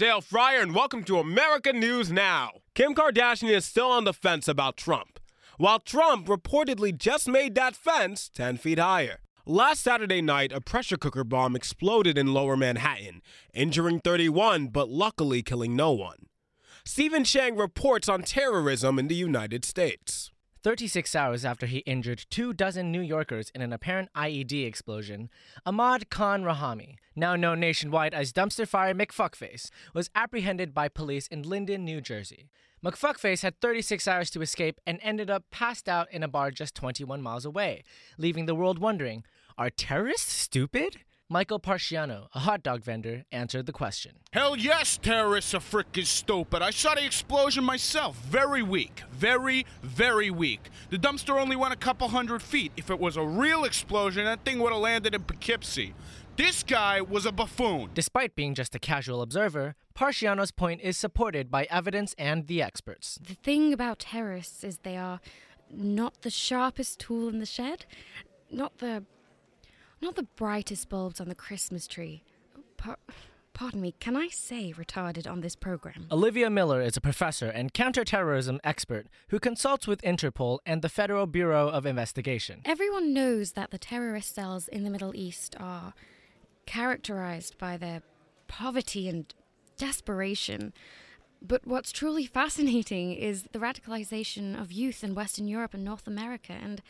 Dale Fryer, and welcome to America News Now. Kim Kardashian is still on the fence about Trump, while Trump reportedly just made that fence 10 feet higher. Last Saturday night, a pressure cooker bomb exploded in lower Manhattan, injuring 31 but luckily killing no one. Stephen Chang reports on terrorism in the United States. 36 hours after he injured two dozen New Yorkers in an apparent IED explosion, Ahmad Khan Rahami, now known nationwide as Dumpster Fire McFuckface, was apprehended by police in Linden, New Jersey. McFuckface had 36 hours to escape and ended up passed out in a bar just 21 miles away, leaving the world wondering are terrorists stupid? Michael Parciano, a hot dog vendor, answered the question. Hell yes, terrorists are frickin' stupid. I saw the explosion myself. Very weak. Very, very weak. The dumpster only went a couple hundred feet. If it was a real explosion, that thing would have landed in Poughkeepsie. This guy was a buffoon. Despite being just a casual observer, Parciano's point is supported by evidence and the experts. The thing about terrorists is they are not the sharpest tool in the shed, not the not the brightest bulbs on the Christmas tree. Par- pardon me, can I say retarded on this program? Olivia Miller is a professor and counterterrorism expert who consults with Interpol and the Federal Bureau of Investigation. Everyone knows that the terrorist cells in the Middle East are characterized by their poverty and desperation. But what's truly fascinating is the radicalization of youth in Western Europe and North America and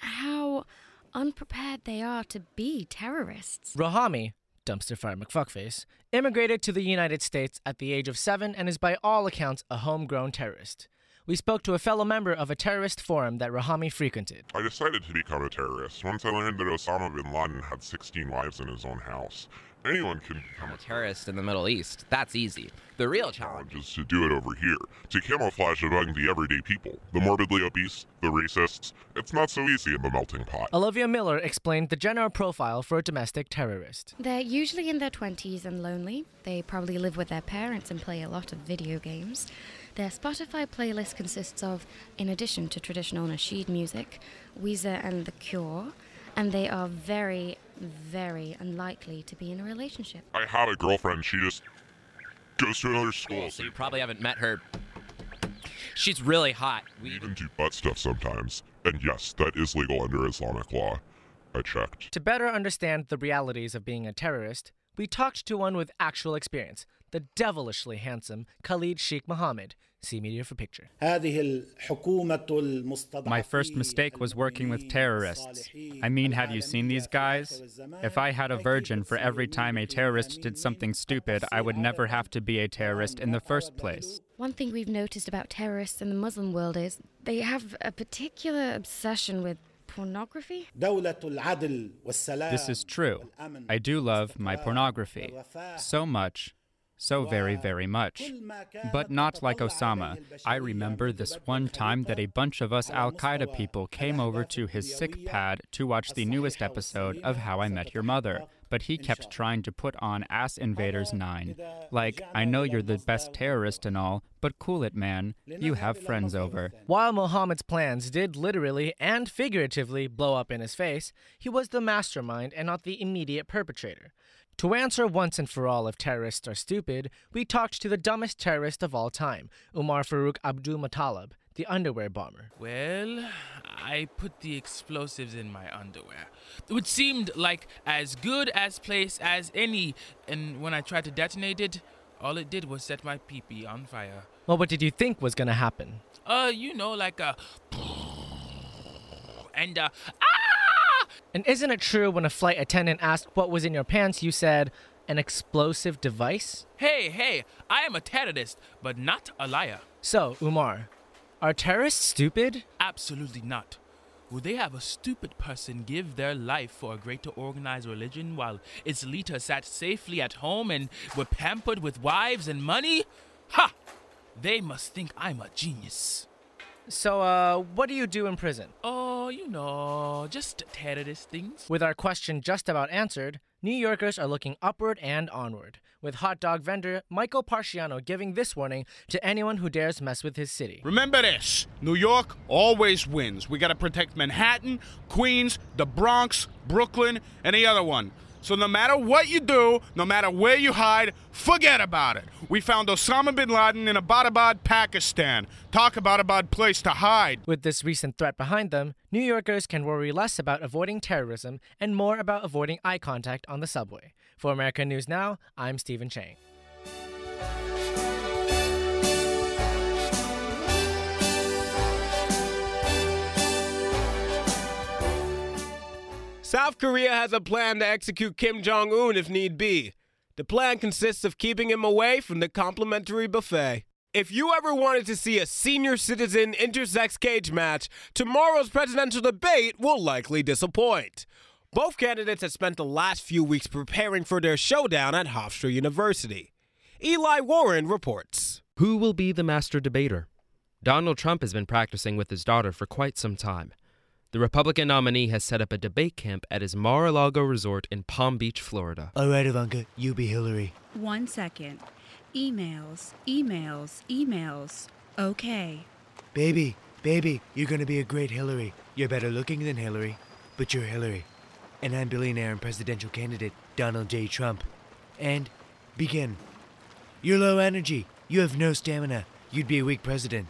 how unprepared they are to be terrorists. Rahami, dumpster fire McFuckface, immigrated to the United States at the age of seven and is by all accounts a homegrown terrorist. We spoke to a fellow member of a terrorist forum that Rahami frequented. I decided to become a terrorist once I learned that Osama bin Laden had 16 wives in his own house. Anyone can become a terrorist in the Middle East. That's easy. The real challenge is to do it over here, to camouflage among the everyday people, the morbidly obese, the racists. It's not so easy in the melting pot. Olivia Miller explained the general profile for a domestic terrorist. They're usually in their 20s and lonely. They probably live with their parents and play a lot of video games. Their Spotify playlist consists of, in addition to traditional nasheed music, Weezer and The Cure, and they are very, very unlikely to be in a relationship. I have a girlfriend. She just goes to another school. So you probably haven't met her. She's really hot. We even do butt stuff sometimes. And yes, that is legal under Islamic law. I checked. To better understand the realities of being a terrorist, we talked to one with actual experience, the devilishly handsome Khalid Sheikh Mohammed, See media for picture. My first mistake was working with terrorists. I mean, have you seen these guys? If I had a virgin for every time a terrorist did something stupid, I would never have to be a terrorist in the first place. One thing we've noticed about terrorists in the Muslim world is they have a particular obsession with pornography? This is true. I do love my pornography. So much so very, very much. But not like Osama. I remember this one time that a bunch of us Al Qaeda people came over to his sick pad to watch the newest episode of How I Met Your Mother. But he kept trying to put on Ass Invaders 9. Like, I know you're the best terrorist and all, but cool it, man. You have friends over. While Mohammed's plans did literally and figuratively blow up in his face, he was the mastermind and not the immediate perpetrator. To answer once and for all if terrorists are stupid, we talked to the dumbest terrorist of all time, Umar Farouk Abdulmutallab, the underwear bomber. Well, I put the explosives in my underwear. It seemed like as good as place as any, and when I tried to detonate it, all it did was set my pee-pee on fire. Well, what did you think was gonna happen? Uh, you know, like a and uh! And isn't it true when a flight attendant asked what was in your pants, you said, an explosive device? Hey, hey, I am a terrorist, but not a liar. So, Umar, are terrorists stupid? Absolutely not. Would they have a stupid person give their life for a greater organized religion while its leader sat safely at home and were pampered with wives and money? Ha! They must think I'm a genius. So, uh, what do you do in prison? Oh, you know, just terrorist things. With our question just about answered, New Yorkers are looking upward and onward, with hot dog vendor Michael Parciano giving this warning to anyone who dares mess with his city. Remember this New York always wins. We gotta protect Manhattan, Queens, the Bronx, Brooklyn, and the other one. So no matter what you do, no matter where you hide, forget about it. We found Osama bin Laden in Abbottabad, Pakistan. Talk about a bad place to hide. With this recent threat behind them, New Yorkers can worry less about avoiding terrorism and more about avoiding eye contact on the subway. For American News Now, I'm Stephen Chang. South Korea has a plan to execute Kim Jong un if need be. The plan consists of keeping him away from the complimentary buffet. If you ever wanted to see a senior citizen intersex cage match, tomorrow's presidential debate will likely disappoint. Both candidates have spent the last few weeks preparing for their showdown at Hofstra University. Eli Warren reports. Who will be the master debater? Donald Trump has been practicing with his daughter for quite some time. The Republican nominee has set up a debate camp at his Mar a Lago resort in Palm Beach, Florida. All right, Ivanka, you be Hillary. One second. Emails, emails, emails. Okay. Baby, baby, you're gonna be a great Hillary. You're better looking than Hillary, but you're Hillary. And I'm billionaire and presidential candidate Donald J. Trump. And begin. You're low energy. You have no stamina. You'd be a weak president.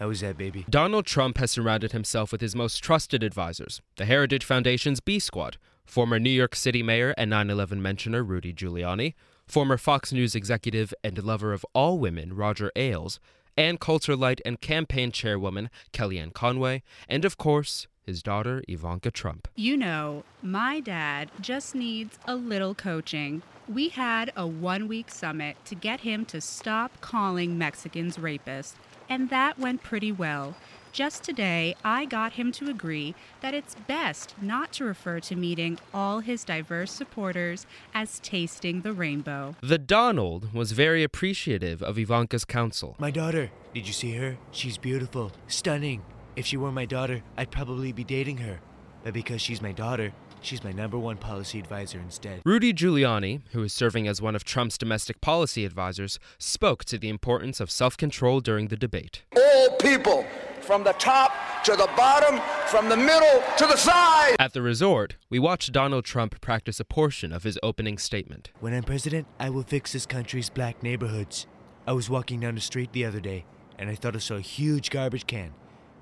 How was that, baby? Donald Trump has surrounded himself with his most trusted advisors the Heritage Foundation's B Squad, former New York City Mayor and 9 11 mentioner Rudy Giuliani, former Fox News executive and lover of all women Roger Ailes, and culture light and campaign chairwoman Kellyanne Conway, and of course, his daughter Ivanka Trump. You know, my dad just needs a little coaching. We had a one week summit to get him to stop calling Mexicans rapists and that went pretty well. Just today, I got him to agree that it's best not to refer to meeting all his diverse supporters as tasting the rainbow. The Donald was very appreciative of Ivanka's counsel. My daughter, did you see her? She's beautiful, stunning. If she were my daughter, I'd probably be dating her. But because she's my daughter, She's my number one policy advisor instead. Rudy Giuliani, who is serving as one of Trump's domestic policy advisors, spoke to the importance of self control during the debate. All people, from the top to the bottom, from the middle to the side. At the resort, we watched Donald Trump practice a portion of his opening statement. When I'm president, I will fix this country's black neighborhoods. I was walking down the street the other day, and I thought I saw a huge garbage can.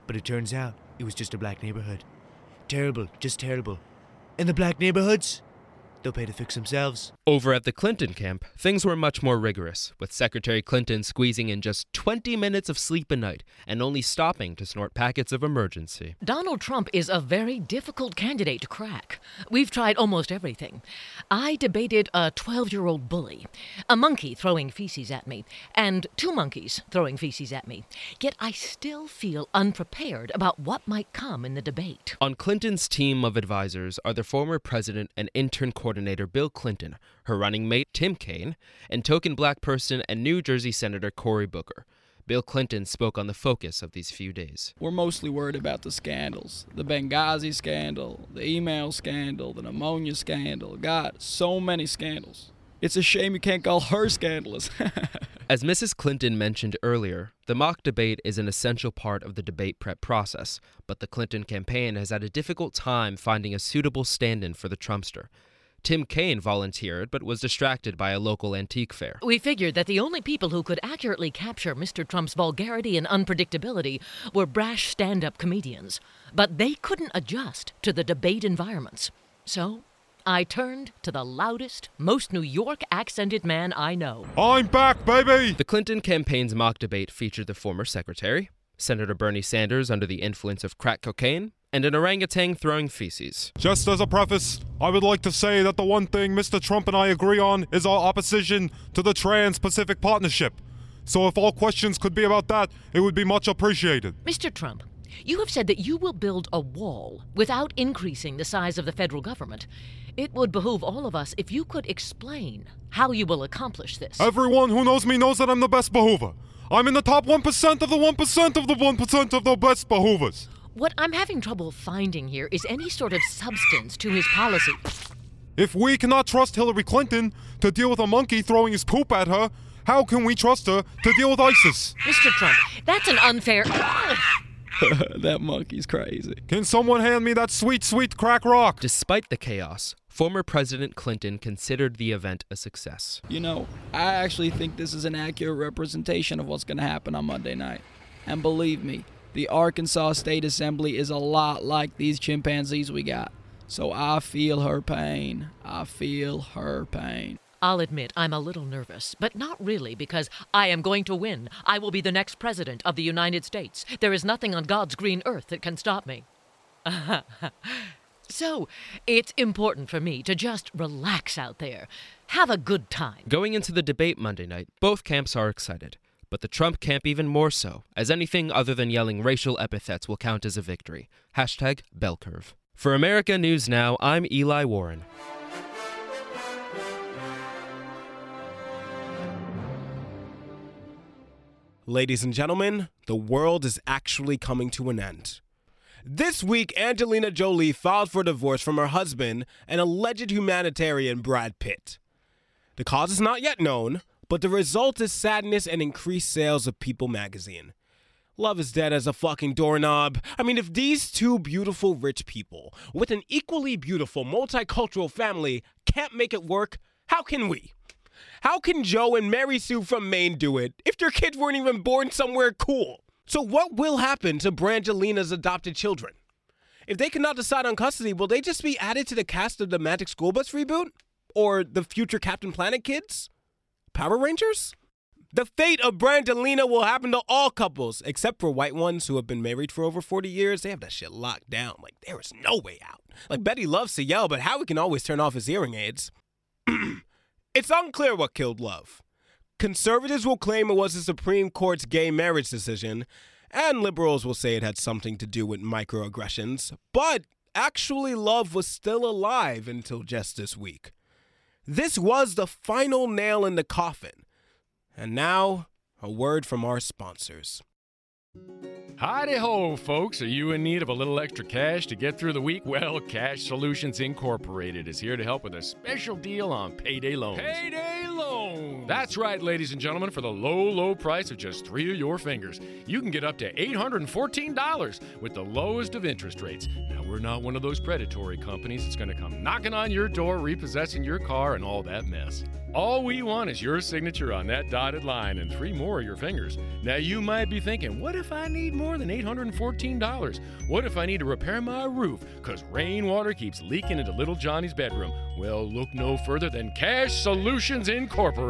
But it turns out it was just a black neighborhood. Terrible, just terrible. In the black neighborhoods, they'll pay to fix themselves. Over at the Clinton camp, things were much more rigorous, with Secretary Clinton squeezing in just 20 minutes of sleep a night and only stopping to snort packets of Emergen-C. Donald Trump is a very difficult candidate to crack. We've tried almost everything. I debated a 12 year old bully, a monkey throwing feces at me, and two monkeys throwing feces at me. Yet I still feel unprepared about what might come in the debate. On Clinton's team of advisors are the former president and intern coordinator Bill Clinton, her running mate Tim Kaine, and token black person and New Jersey Senator Cory Booker. Bill Clinton spoke on the focus of these few days. We're mostly worried about the scandals the Benghazi scandal, the email scandal, the pneumonia scandal. God, so many scandals. It's a shame you can't call her scandalous. As Mrs. Clinton mentioned earlier, the mock debate is an essential part of the debate prep process, but the Clinton campaign has had a difficult time finding a suitable stand in for the Trumpster. Tim Kaine volunteered but was distracted by a local antique fair. We figured that the only people who could accurately capture Mr. Trump's vulgarity and unpredictability were brash stand up comedians, but they couldn't adjust to the debate environments. So I turned to the loudest, most New York accented man I know. I'm back, baby! The Clinton campaign's mock debate featured the former secretary, Senator Bernie Sanders under the influence of crack cocaine, and an orangutan throwing feces. Just as a preface, I would like to say that the one thing Mr. Trump and I agree on is our opposition to the Trans Pacific Partnership. So if all questions could be about that, it would be much appreciated. Mr. Trump, you have said that you will build a wall without increasing the size of the federal government. It would behoove all of us if you could explain how you will accomplish this. Everyone who knows me knows that I'm the best behoover. I'm in the top 1% of the 1% of the 1% of the best behoovers. What I'm having trouble finding here is any sort of substance to his policy. If we cannot trust Hillary Clinton to deal with a monkey throwing his poop at her, how can we trust her to deal with ISIS? Mr. Trump, that's an unfair. that monkey's crazy. Can someone hand me that sweet, sweet crack rock? Despite the chaos, former President Clinton considered the event a success. You know, I actually think this is an accurate representation of what's going to happen on Monday night. And believe me, the Arkansas State Assembly is a lot like these chimpanzees we got. So I feel her pain. I feel her pain. I'll admit I'm a little nervous, but not really because I am going to win. I will be the next president of the United States. There is nothing on God's green earth that can stop me. so, it's important for me to just relax out there. Have a good time. Going into the debate Monday night, both camps are excited. But the Trump camp even more so, as anything other than yelling racial epithets will count as a victory. Hashtag bell curve. For America News Now, I'm Eli Warren. Ladies and gentlemen, the world is actually coming to an end. This week, Angelina Jolie filed for divorce from her husband, an alleged humanitarian Brad Pitt. The cause is not yet known, but the result is sadness and increased sales of People magazine. Love is dead as a fucking doorknob. I mean, if these two beautiful rich people with an equally beautiful multicultural family can't make it work, how can we? How can Joe and Mary Sue from Maine do it if their kids weren't even born somewhere cool? So, what will happen to Brangelina's adopted children? If they cannot decide on custody, will they just be added to the cast of the Magic School Bus reboot? Or the future Captain Planet kids? Power Rangers? The fate of Brangelina will happen to all couples, except for white ones who have been married for over 40 years. They have that shit locked down. Like, there is no way out. Like, Betty loves to yell, but Howie can always turn off his hearing aids. It's unclear what killed Love. Conservatives will claim it was the Supreme Court's gay marriage decision, and liberals will say it had something to do with microaggressions, but actually, Love was still alive until just this week. This was the final nail in the coffin. And now, a word from our sponsors. Howdy ho, folks. Are you in need of a little extra cash to get through the week? Well, Cash Solutions Incorporated is here to help with a special deal on payday loans. Payday loans! That's right, ladies and gentlemen. For the low, low price of just three of your fingers, you can get up to $814 with the lowest of interest rates. Now, we're not one of those predatory companies that's going to come knocking on your door, repossessing your car, and all that mess. All we want is your signature on that dotted line and three more of your fingers. Now, you might be thinking, what if I need more than $814? What if I need to repair my roof because rainwater keeps leaking into little Johnny's bedroom? Well, look no further than Cash Solutions Incorporated.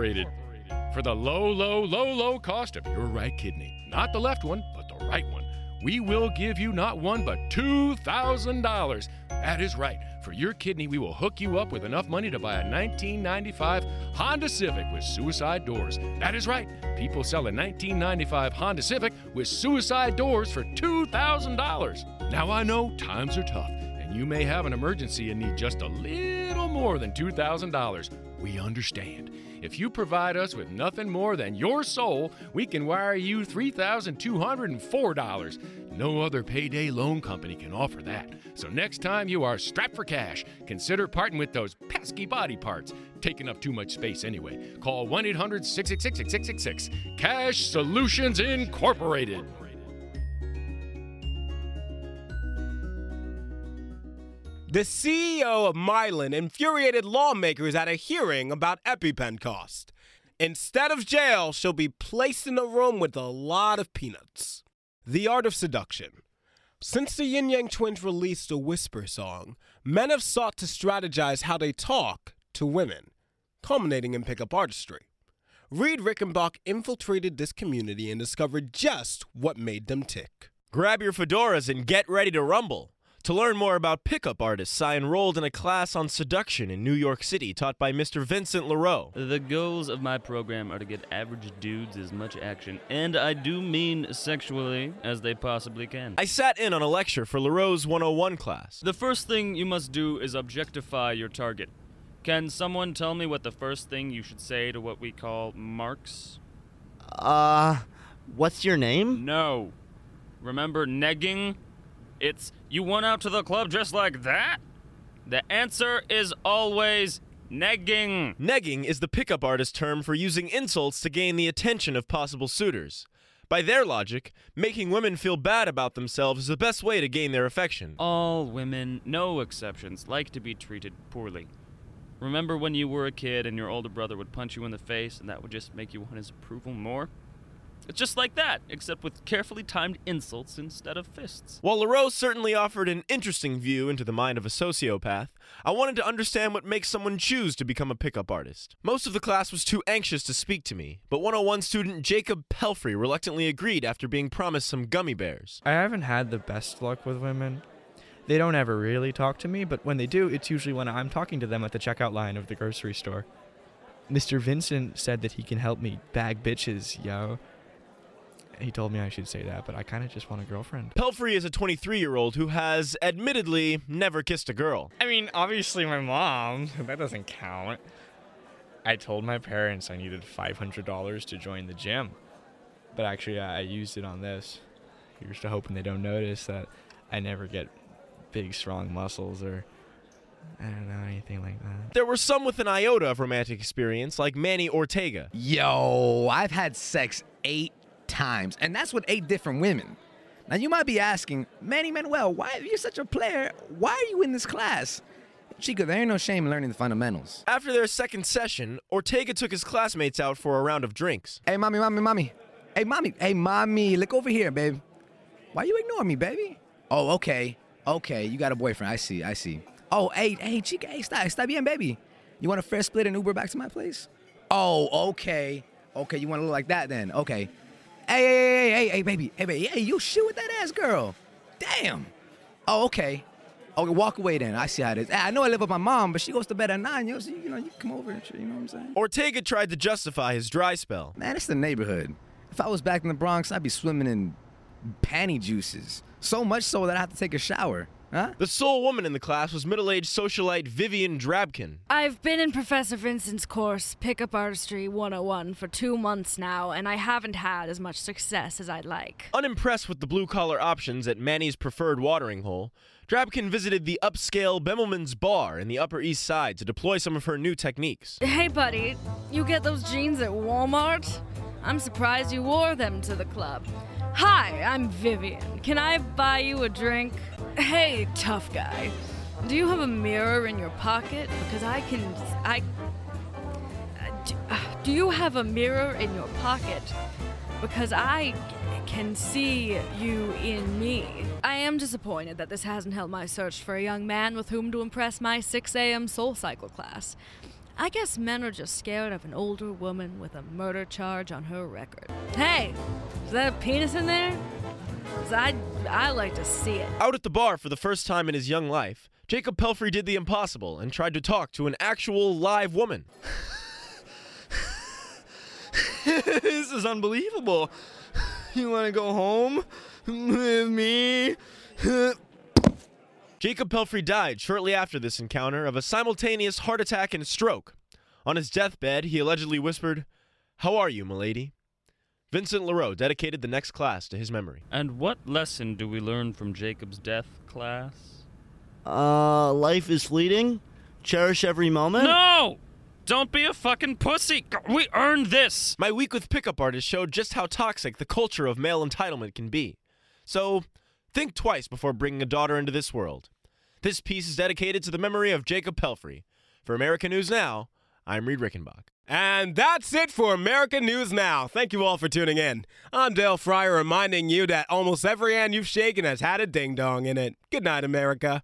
For the low, low, low, low cost of your right kidney. Not the left one, but the right one. We will give you not one, but $2,000. That is right. For your kidney, we will hook you up with enough money to buy a 1995 Honda Civic with suicide doors. That is right. People sell a 1995 Honda Civic with suicide doors for $2,000. Now I know times are tough, and you may have an emergency and need just a little more than $2,000. We understand. If you provide us with nothing more than your soul, we can wire you $3,204. No other payday loan company can offer that. So next time you are strapped for cash, consider parting with those pesky body parts, taking up too much space anyway. Call 1 800 666 6666. Cash Solutions Incorporated. The CEO of Mylan infuriated lawmakers at a hearing about EpiPen cost. Instead of jail, she'll be placed in a room with a lot of peanuts. The Art of Seduction. Since the Yin Yang Twins released a whisper song, men have sought to strategize how they talk to women, culminating in pickup artistry. Reed Rickenbach infiltrated this community and discovered just what made them tick. Grab your fedoras and get ready to rumble. To learn more about pickup artists, I enrolled in a class on seduction in New York City taught by Mr. Vincent LaRoe. The goals of my program are to get average dudes as much action, and I do mean sexually, as they possibly can. I sat in on a lecture for LaRoe's 101 class. The first thing you must do is objectify your target. Can someone tell me what the first thing you should say to what we call marks? Uh, what's your name? No. Remember negging? It's you went out to the club just like that? The answer is always negging. Negging is the pickup artist term for using insults to gain the attention of possible suitors. By their logic, making women feel bad about themselves is the best way to gain their affection. All women, no exceptions, like to be treated poorly. Remember when you were a kid and your older brother would punch you in the face and that would just make you want his approval more? It's just like that, except with carefully timed insults instead of fists. While LaRoe certainly offered an interesting view into the mind of a sociopath, I wanted to understand what makes someone choose to become a pickup artist. Most of the class was too anxious to speak to me, but 101 student Jacob Pelfrey reluctantly agreed after being promised some gummy bears. I haven't had the best luck with women. They don't ever really talk to me, but when they do, it's usually when I'm talking to them at the checkout line of the grocery store. Mr. Vincent said that he can help me bag bitches, yo. He told me I should say that, but I kind of just want a girlfriend. Pelfrey is a 23 year old who has, admittedly, never kissed a girl. I mean, obviously, my mom. That doesn't count. I told my parents I needed $500 to join the gym, but actually, I used it on this. Here's to hoping they don't notice that I never get big, strong muscles or. I don't know, anything like that. There were some with an iota of romantic experience, like Manny Ortega. Yo, I've had sex eight times, and that's with eight different women. Now you might be asking, Manny Manuel, why are you such a player? Why are you in this class? Chico, there ain't no shame in learning the fundamentals. After their second session, Ortega took his classmates out for a round of drinks. Hey, mommy, mommy, mommy. Hey, mommy. Hey, mommy, look over here, babe. Why you ignoring me, baby? Oh, okay. Okay, you got a boyfriend. I see, I see. Oh, hey, hey, chica, hey, stop, stop bien, baby. You want a fair split and Uber back to my place? Oh, okay. Okay, you want to look like that then? Okay. Hey, hey, hey, hey, hey, baby, hey, baby, hey, you shit with that ass girl. Damn. Oh, okay. Okay, walk away then. I see how it is. Ah, I know I live with my mom, but she goes to bed at nine. Yo, so you know, you come over and shit. You know what I'm saying? Ortega tried to justify his dry spell. Man, it's the neighborhood. If I was back in the Bronx, I'd be swimming in panty juices. So much so that I have to take a shower. Huh? The sole woman in the class was middle aged socialite Vivian Drabkin. I've been in Professor Vincent's course, Pickup Artistry 101, for two months now, and I haven't had as much success as I'd like. Unimpressed with the blue collar options at Manny's preferred watering hole, Drabkin visited the upscale Bemelman's Bar in the Upper East Side to deploy some of her new techniques. Hey, buddy, you get those jeans at Walmart? I'm surprised you wore them to the club. Hi, I'm Vivian. Can I buy you a drink? Hey, tough guy. Do you have a mirror in your pocket? Because I can. I. Uh, do, uh, do you have a mirror in your pocket? Because I can see you in me. I am disappointed that this hasn't helped my search for a young man with whom to impress my 6 a.m. soul cycle class. I guess men are just scared of an older woman with a murder charge on her record. Hey, is that a penis in there? Cause I, I like to see it. Out at the bar for the first time in his young life, Jacob Pelfrey did the impossible and tried to talk to an actual live woman. this is unbelievable. You want to go home with me? Jacob Pelfrey died shortly after this encounter of a simultaneous heart attack and stroke. On his deathbed, he allegedly whispered, How are you, milady? Vincent LaRoe dedicated the next class to his memory. And what lesson do we learn from Jacob's death, class? Uh, life is fleeting. Cherish every moment. No! Don't be a fucking pussy. We earned this. My week with pickup artists showed just how toxic the culture of male entitlement can be. So, think twice before bringing a daughter into this world. This piece is dedicated to the memory of Jacob Pelfrey. For American News Now, I'm Reed Rickenbach. And that's it for American News Now. Thank you all for tuning in. I'm Dale Fryer reminding you that almost every hand you've shaken has had a ding dong in it. Good night, America.